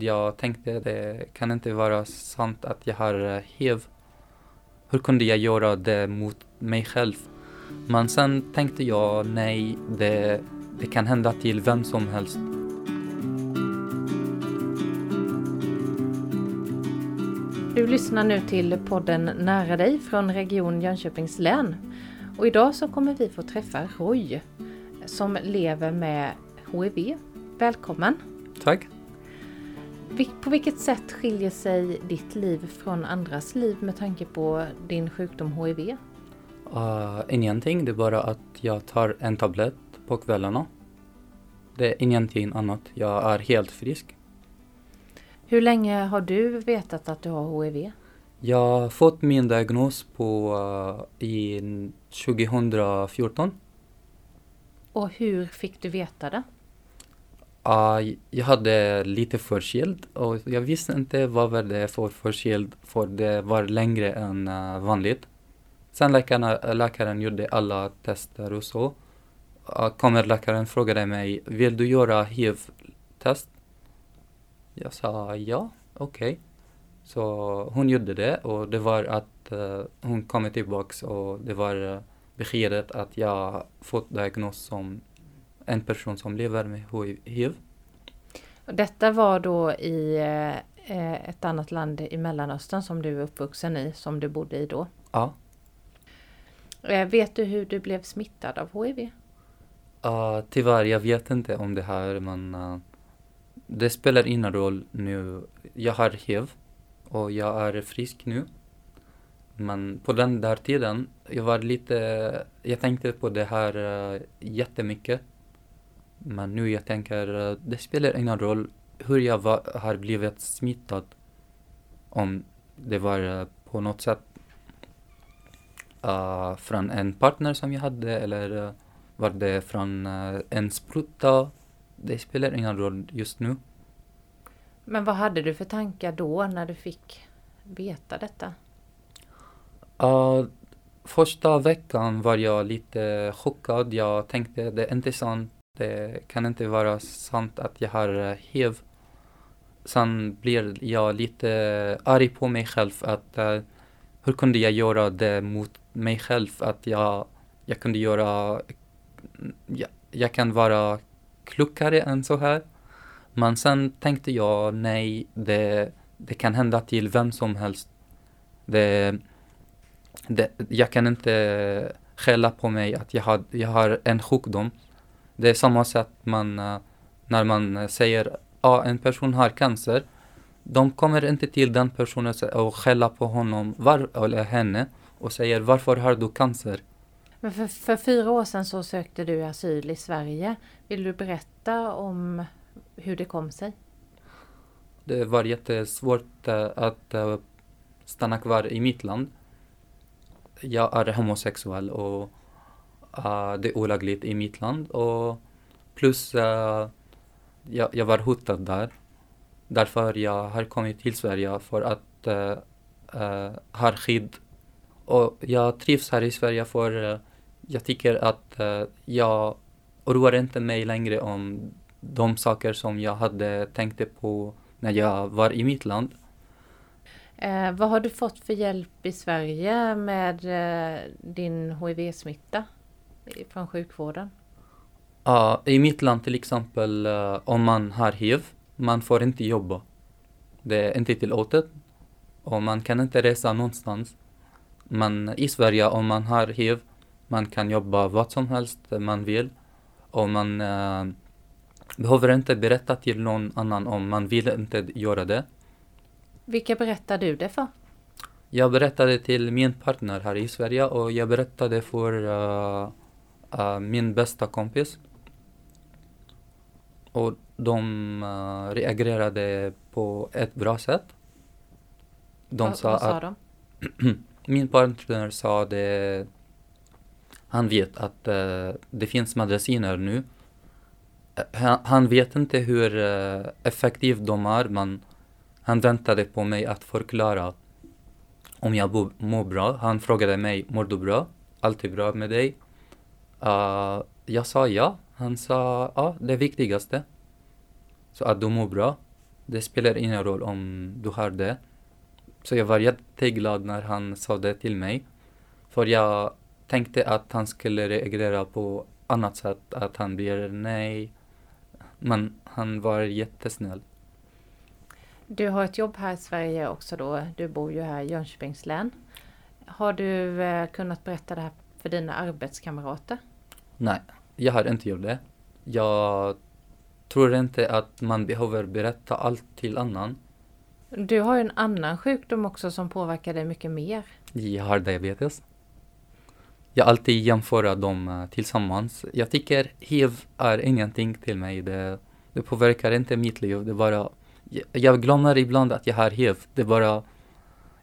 Jag tänkte det kan inte vara sant att jag har hiv. Hur kunde jag göra det mot mig själv? Men sen tänkte jag nej, det, det kan hända till vem som helst. Du lyssnar nu till podden Nära dig från Region Jönköpings län. Och idag så kommer vi få träffa Roy som lever med HIV. Välkommen! Tack! På vilket sätt skiljer sig ditt liv från andras liv med tanke på din sjukdom HIV? Uh, ingenting, det är bara att jag tar en tablett på kvällarna. Det är ingenting annat. Jag är helt frisk. Hur länge har du vetat att du har HIV? Jag har fått min diagnos på, uh, i 2014. Och hur fick du veta det? Uh, jag hade lite förkyld och jag visste inte vad var det för förkyld för det var längre än uh, vanligt. Sen läkarna, eh, läkaren gjorde alla tester och så. Uh, kommer läkaren frågade mig, vill du göra hiv-test? Jag sa ja, okej. Okay. Så hon gjorde det och det var att uh, hon kom tillbaks och det var uh, beskedet att jag fått diagnos som en person som lever med HIV. Detta var då i eh, ett annat land i Mellanöstern som du är uppvuxen i, som du bodde i då? Ja. Eh, vet du hur du blev smittad av HIV? Uh, tyvärr, jag vet inte om det här men uh, det spelar ingen roll nu. Jag har HIV och jag är frisk nu. Men på den där tiden, jag var lite, jag tänkte på det här uh, jättemycket. Men nu jag tänker, uh, det spelar ingen roll hur jag var, har blivit smittad. Om det var uh, på något sätt uh, från en partner som jag hade eller var det från en spruta. Det spelar ingen roll just nu. Men vad hade du för tankar då när du fick veta detta? Uh, första veckan var jag lite chockad. Jag tänkte det är inte sant. Det kan inte vara sant att jag har eh, HIV. Sen blir jag lite arg på mig själv. att uh, Hur kunde jag göra det mot mig själv? Att jag, jag kunde göra... Jag, jag kan vara klokare än så här. Men sen tänkte jag nej, det, det kan hända till vem som helst. Det, det, jag kan inte skälla på mig att jag har, jag har en sjukdom. Det är samma sätt man, uh, när man säger att ah, en person har cancer. De kommer inte till den personen och skälla på honom var, eller henne och säger varför har du cancer? Men för, för fyra år sedan så sökte du asyl i Sverige. Vill du berätta om hur det kom sig? Det var jättesvårt uh, att stanna kvar i mitt land jag är homosexuell och uh, det är olagligt i mitt land. Och plus uh, jag, jag, var hotad där. Därför jag har kommit till Sverige för att uh, ha skydd. Och jag trivs här i Sverige för jag tycker att jag oroar inte mig längre om de saker som jag hade tänkt på när jag var i mitt land. Eh, vad har du fått för hjälp i Sverige med eh, din HIV-smitta från sjukvården? Ja, i mitt land till exempel uh, om man har HIV, man får inte jobba. Det är inte tillåtet och man kan inte resa någonstans. Men i Sverige om man har HIV, man kan jobba vad som helst man vill och man uh, behöver inte berätta till någon annan om man vill inte göra det. Vilka berättar du det för? Jag berättade till min partner här i Sverige och jag berättade för uh, uh, min bästa kompis. Och de uh, reagerade på ett bra sätt. De vad, sa vad sa att... De? min partner sa det... Han vet att det finns mediciner nu. Han, han vet inte hur effektivt de är men han väntade på mig att förklara om jag mår bra. Han frågade mig, mår du bra? Allt är bra med dig? Uh, jag sa ja. Han sa, ja, det viktigaste. Så att du mår bra. Det spelar ingen roll om du har det. Så jag var jätteglad när han sa det till mig. För jag tänkte att han skulle reagera på annat sätt, att han blir nej. Men han var jättesnäll. Du har ett jobb här i Sverige också då. Du bor ju här i Jönköpings län. Har du eh, kunnat berätta det här för dina arbetskamrater? Nej, jag har inte gjort det. Jag tror inte att man behöver berätta allt till annan. Du har ju en annan sjukdom också som påverkar dig mycket mer. Jag har diabetes. Jag alltid jämför dem eh, tillsammans. Jag tycker hiv är ingenting till mig. Det, det påverkar inte mitt liv. Det bara, jag, glömmer ibland att jag har hiv. Det bara,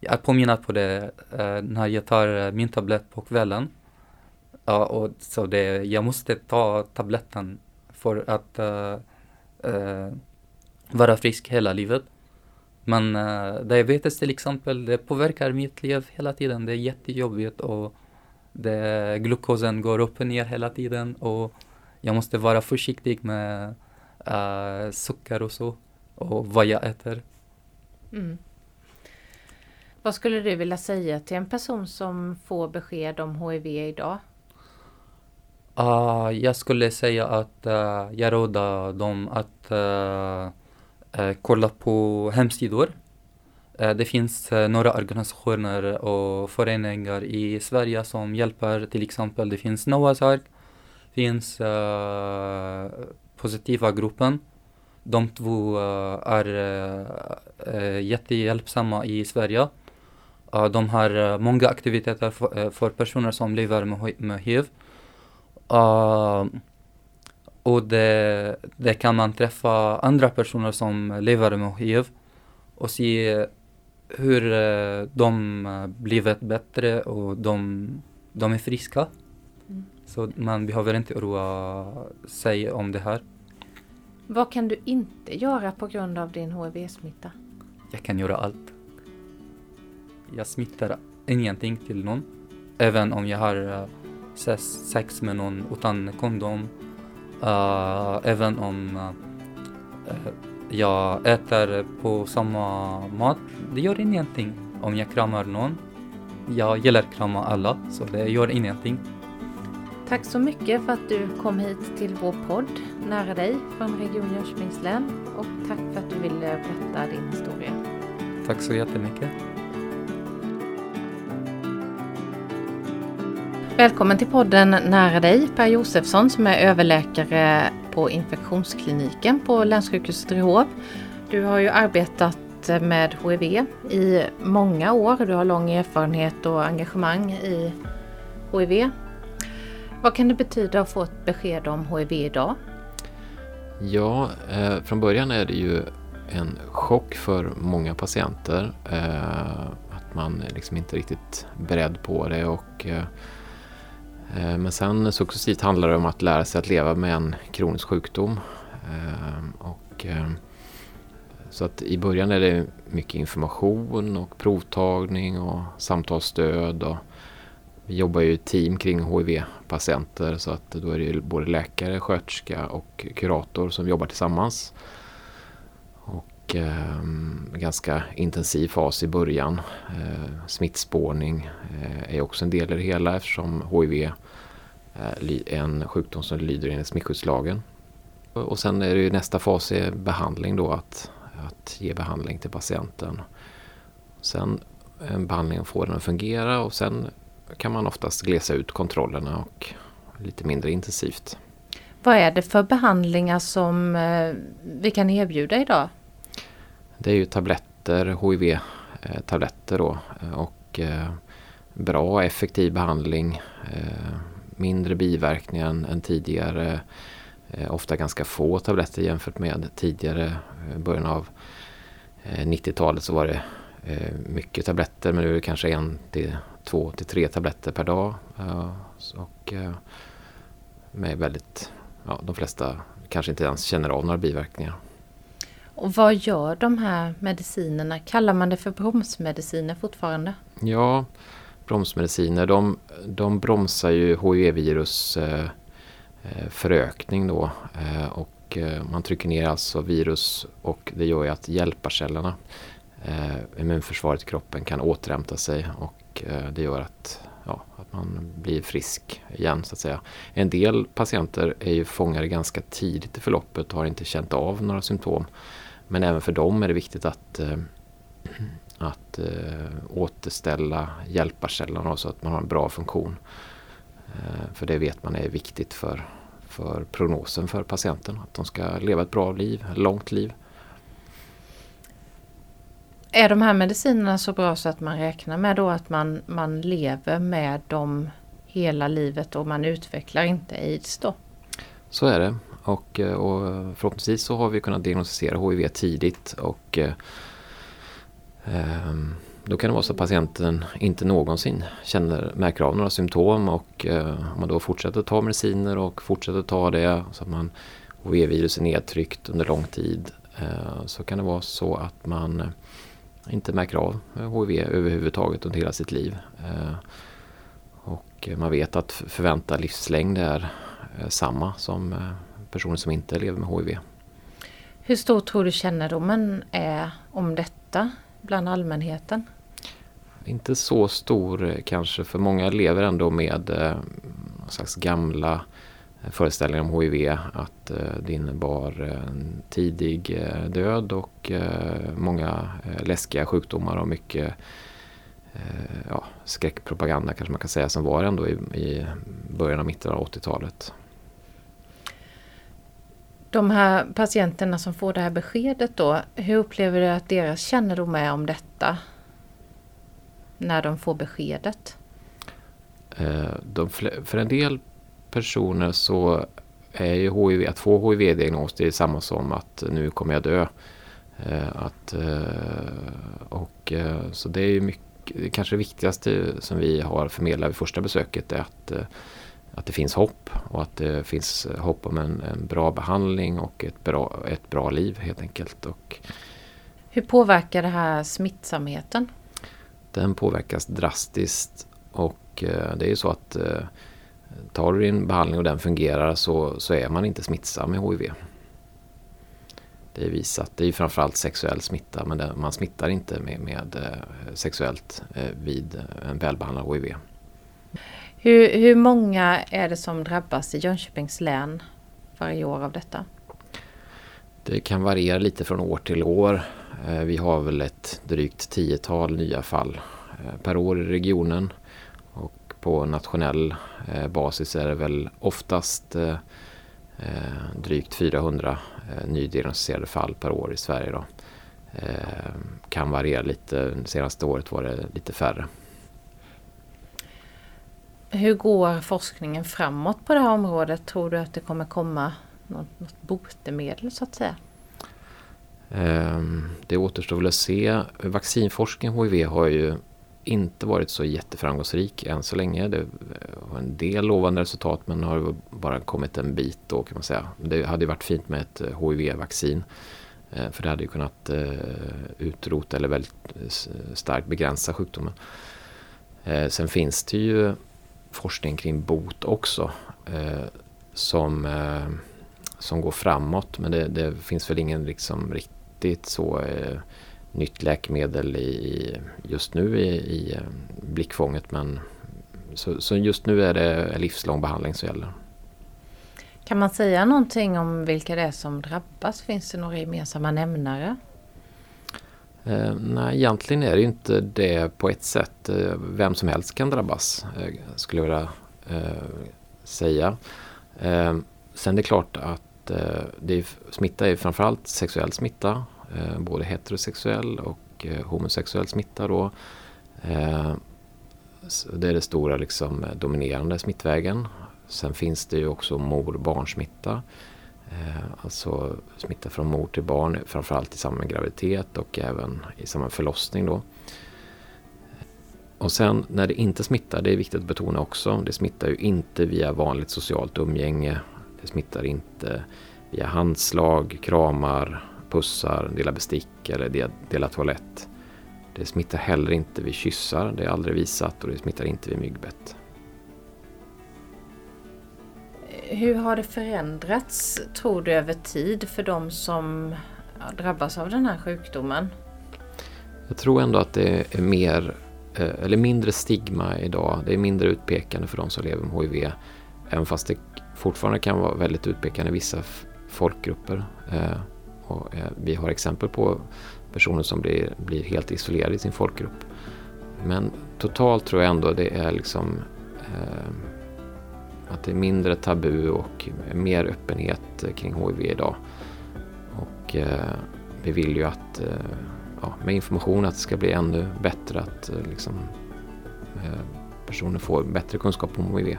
jag är påminnad på det uh, när jag tar uh, min tablett på kvällen. Ja, och så det, jag måste ta tabletten för att eh, eh, vara frisk hela livet. Men eh, diabetes till exempel, det påverkar mitt liv hela tiden. Det är jättejobbigt och det, glukosen går upp och ner hela tiden och jag måste vara försiktig med uh, socker och så och vad jag äter. Mm. Vad skulle du vilja säga till en person som får besked om HIV idag? Uh, jag skulle säga att uh, jag råder dem att uh, kolla på hemsidor det finns några organisationer och föreningar i Sverige som hjälper. Till exempel det finns Noahs Ark, finns uh, Positiva gruppen. De två uh, är uh, jättehjälpsamma i Sverige. de har många aktiviteter för, för, personer som lever med, med hiv och det, det kan man träffa andra personer som lever med hiv och se hur eh, de eh, blivit bättre och de, de är friska. Mm. Så man behöver inte oroa sig om det här. Vad kan du inte göra på grund av din HIV-smitta? Jag kan göra allt. Jag smittar ingenting till någon. Även om jag har uh, sex med någon utan kondom. Uh, även om uh, jag äter på samma mat. Det gör ingenting om jag kramar någon. Jag gillar att krama alla, så det gör ingenting. Tack så mycket för att du kom hit till vår podd Nära dig från Region Jönköpings län och tack för att du ville berätta din historia. Tack så jättemycket. Välkommen till podden Nära dig, Per Josefsson som är överläkare på infektionskliniken på Länssjukhuset Ryhov. Du har ju arbetat med HIV i många år. Du har lång erfarenhet och engagemang i HIV. Vad kan det betyda att få ett besked om HIV idag? Ja, eh, från början är det ju en chock för många patienter. Eh, att man liksom inte riktigt beredd på det och Eh, Eh, men sen successivt handlar det om att lära sig att leva med en kronisk sjukdom. Eh, och, eh, så att i början är det mycket information och provtagning och samtalsstöd. Och vi jobbar ju i team kring HIV-patienter så att då är det både läkare, sköterska och kurator som jobbar tillsammans. Och eh, ganska intensiv fas i början. Eh, smittspårning eh, är också en del i det hela eftersom HIV är eh, en sjukdom som lyder enligt smittskyddslagen. Och sen är det ju nästa fas är behandling då, att, att ge behandling till patienten. Sen eh, behandlingen får den att fungera och sen kan man oftast glesa ut kontrollerna och lite mindre intensivt. Vad är det för behandlingar som eh, vi kan erbjuda idag? Det är ju tabletter, HIV-tabletter eh, då eh, och eh, bra effektiv behandling eh, mindre biverkningar än, än tidigare. Eh, ofta ganska få tabletter jämfört med tidigare. I början av eh, 90-talet så var det eh, mycket tabletter men nu är det kanske en till två till tre tabletter per dag. och eh, med väldigt, ja, de flesta kanske inte ens känner av några biverkningar. Och vad gör de här medicinerna? Kallar man det för bromsmediciner fortfarande? Ja, bromsmediciner de, de bromsar ju HIV-virus eh, eh, förökning då eh, och eh, man trycker ner alltså virus och det gör ju att hjälparcellerna, eh, immunförsvaret i kroppen kan återhämta sig och eh, det gör att, ja, att man blir frisk igen så att säga. En del patienter är ju fångade ganska tidigt i förloppet och har inte känt av några symptom. Men även för dem är det viktigt att eh, att eh, återställa hjälparcellerna så att man har en bra funktion. Eh, för det vet man är viktigt för, för prognosen för patienten. Att de ska leva ett bra liv, ett långt liv. Är de här medicinerna så bra så att man räknar med då att man, man lever med dem hela livet och man utvecklar inte aids då? Så är det och, eh, och förhoppningsvis så har vi kunnat diagnostisera HIV tidigt och eh, ehm, då kan det vara så att patienten inte någonsin känner, märker av några symptom och eh, om man då fortsätter ta mediciner och fortsätter ta det så att man HIV-virus är nedtryckt under lång tid eh, så kan det vara så att man eh, inte märker av HIV överhuvudtaget under hela sitt liv. Och man vet att förväntad livslängd är samma som personer som inte lever med HIV. Hur stor tror du kännedomen är om detta bland allmänheten? Inte så stor eh, kanske, för många lever ändå med eh, slags gamla eh, föreställningar om HIV. Att eh, det innebar en tidig eh, död och eh, många läskiga sjukdomar och mycket ja, skräckpropaganda kanske man kan säga som var ändå i, i början av mitten av 80-talet. De här patienterna som får det här beskedet då, hur upplever du att deras kännedom är om detta? När de får beskedet? De, för en del personer så är ju HIV, att få HIV-diagnos det är samma som att nu kommer jag dö. Eh, att, eh, och, så det är mycket, kanske det viktigaste som vi har förmedlat vid första besöket är att att det finns hopp och att det finns hopp om en, en bra behandling och ett bra, ett bra liv helt enkelt. Och Hur påverkar det här smittsamheten? Den påverkas drastiskt och eh, det är ju så att eh, tar du din behandling och den fungerar så, så är man inte smittsam med HIV. Det är visat. Det är framförallt sexuell smitta men det, man smittar inte med, med eh, sexuellt vid en välbehandlad HIV. Hur, hur många är det som drabbas i Jönköpings län varje år av detta? Det kan variera lite från år till år. Eh, vi har väl ett drygt tiotal nya fall eh, per år i regionen. På nationell eh, basis är det väl oftast drygt 400 nydiagnostiserade fall per år i Sverige. Då. Kan variera lite. Senaste året var det lite färre. Hur går forskningen framåt på det här området? Tror du att det kommer komma något, något botemedel så att säga? Ehm, det återstår väl att se. Vaccinforskning HIV har ju inte varit så jätteframgångsrik än så länge. Det har en del lovande resultat men har bara kommit en bit då kan man säga. Det hade varit fint med ett eh, HIV-vaccin. Eh, för det hade ju kunnat eh, utrota eller väldigt starkt begränsa sjukdomen. Sen finns det ju forskning kring bot också som, som går framåt. Men det, det, finns väl ingen liksom riktigt så nytt läkemedel i, just nu i, i eh, blickfånget. Men, så, så, just nu är det livslång behandling som gäller. Kan man säga någonting om vilka det är som drabbas? Finns det några gemensamma nämnare? Eh, nej, egentligen är det inte det på ett sätt. Eh, vem som helst kan drabbas, eh, skulle jag vilja eh, säga. Eh, sen är det klart att det är, smitta är framförallt sexuell smitta. Eh, både heterosexuell och eh, homosexuell smitta. Då. Eh, det är den stora liksom, dominerande smittvägen. Sen finns det ju också mor-barnsmitta. Alltså smitta från mor till barn, framförallt i samband med graviditet och även i samband med förlossning. Då. Och sen när det inte smittar, det är viktigt att betona också, det smittar ju inte via vanligt socialt umgänge. Det smittar inte via handslag, kramar, pussar, dela bestick eller dela toalett. Det smittar heller inte vid kyssar, det är aldrig visat och det smittar inte vid myggbett hur har det förändrats, tror du, över tid för de som drabbas av den här sjukdomen? Jag tror ändå att det är mer, eh, eller mindre stigma idag. Det är mindre utpekande för de som lever med HIV. Även fast det fortfarande kan vara väldigt utpekande i vissa folkgrupper. Och eh, vi har exempel på personer som blir, blir helt isolerade i sin folkgrupp. Men totalt tror jag ändå det är liksom eh, att det är mindre tabu och mer öppenhet kring HIV idag. Och eh, vi vill ju att eh, ja, med information att det ska bli ännu bättre att eh, liksom, eh, personer får bättre kunskap om HIV.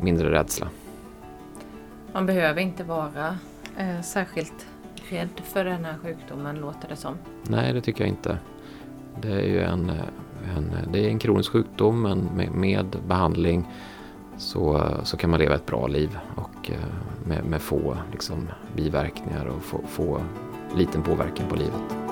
Mindre rädsla. Man behöver inte vara eh, särskilt rädd för den här sjukdomen låter det som. Nej, det tycker jag inte. Det är ju en, en, det är en kronisk sjukdom men med, med behandling så, så kan man leva ett bra liv och eh, med, med få liksom, biverkningar och få, få liten påverkan på livet.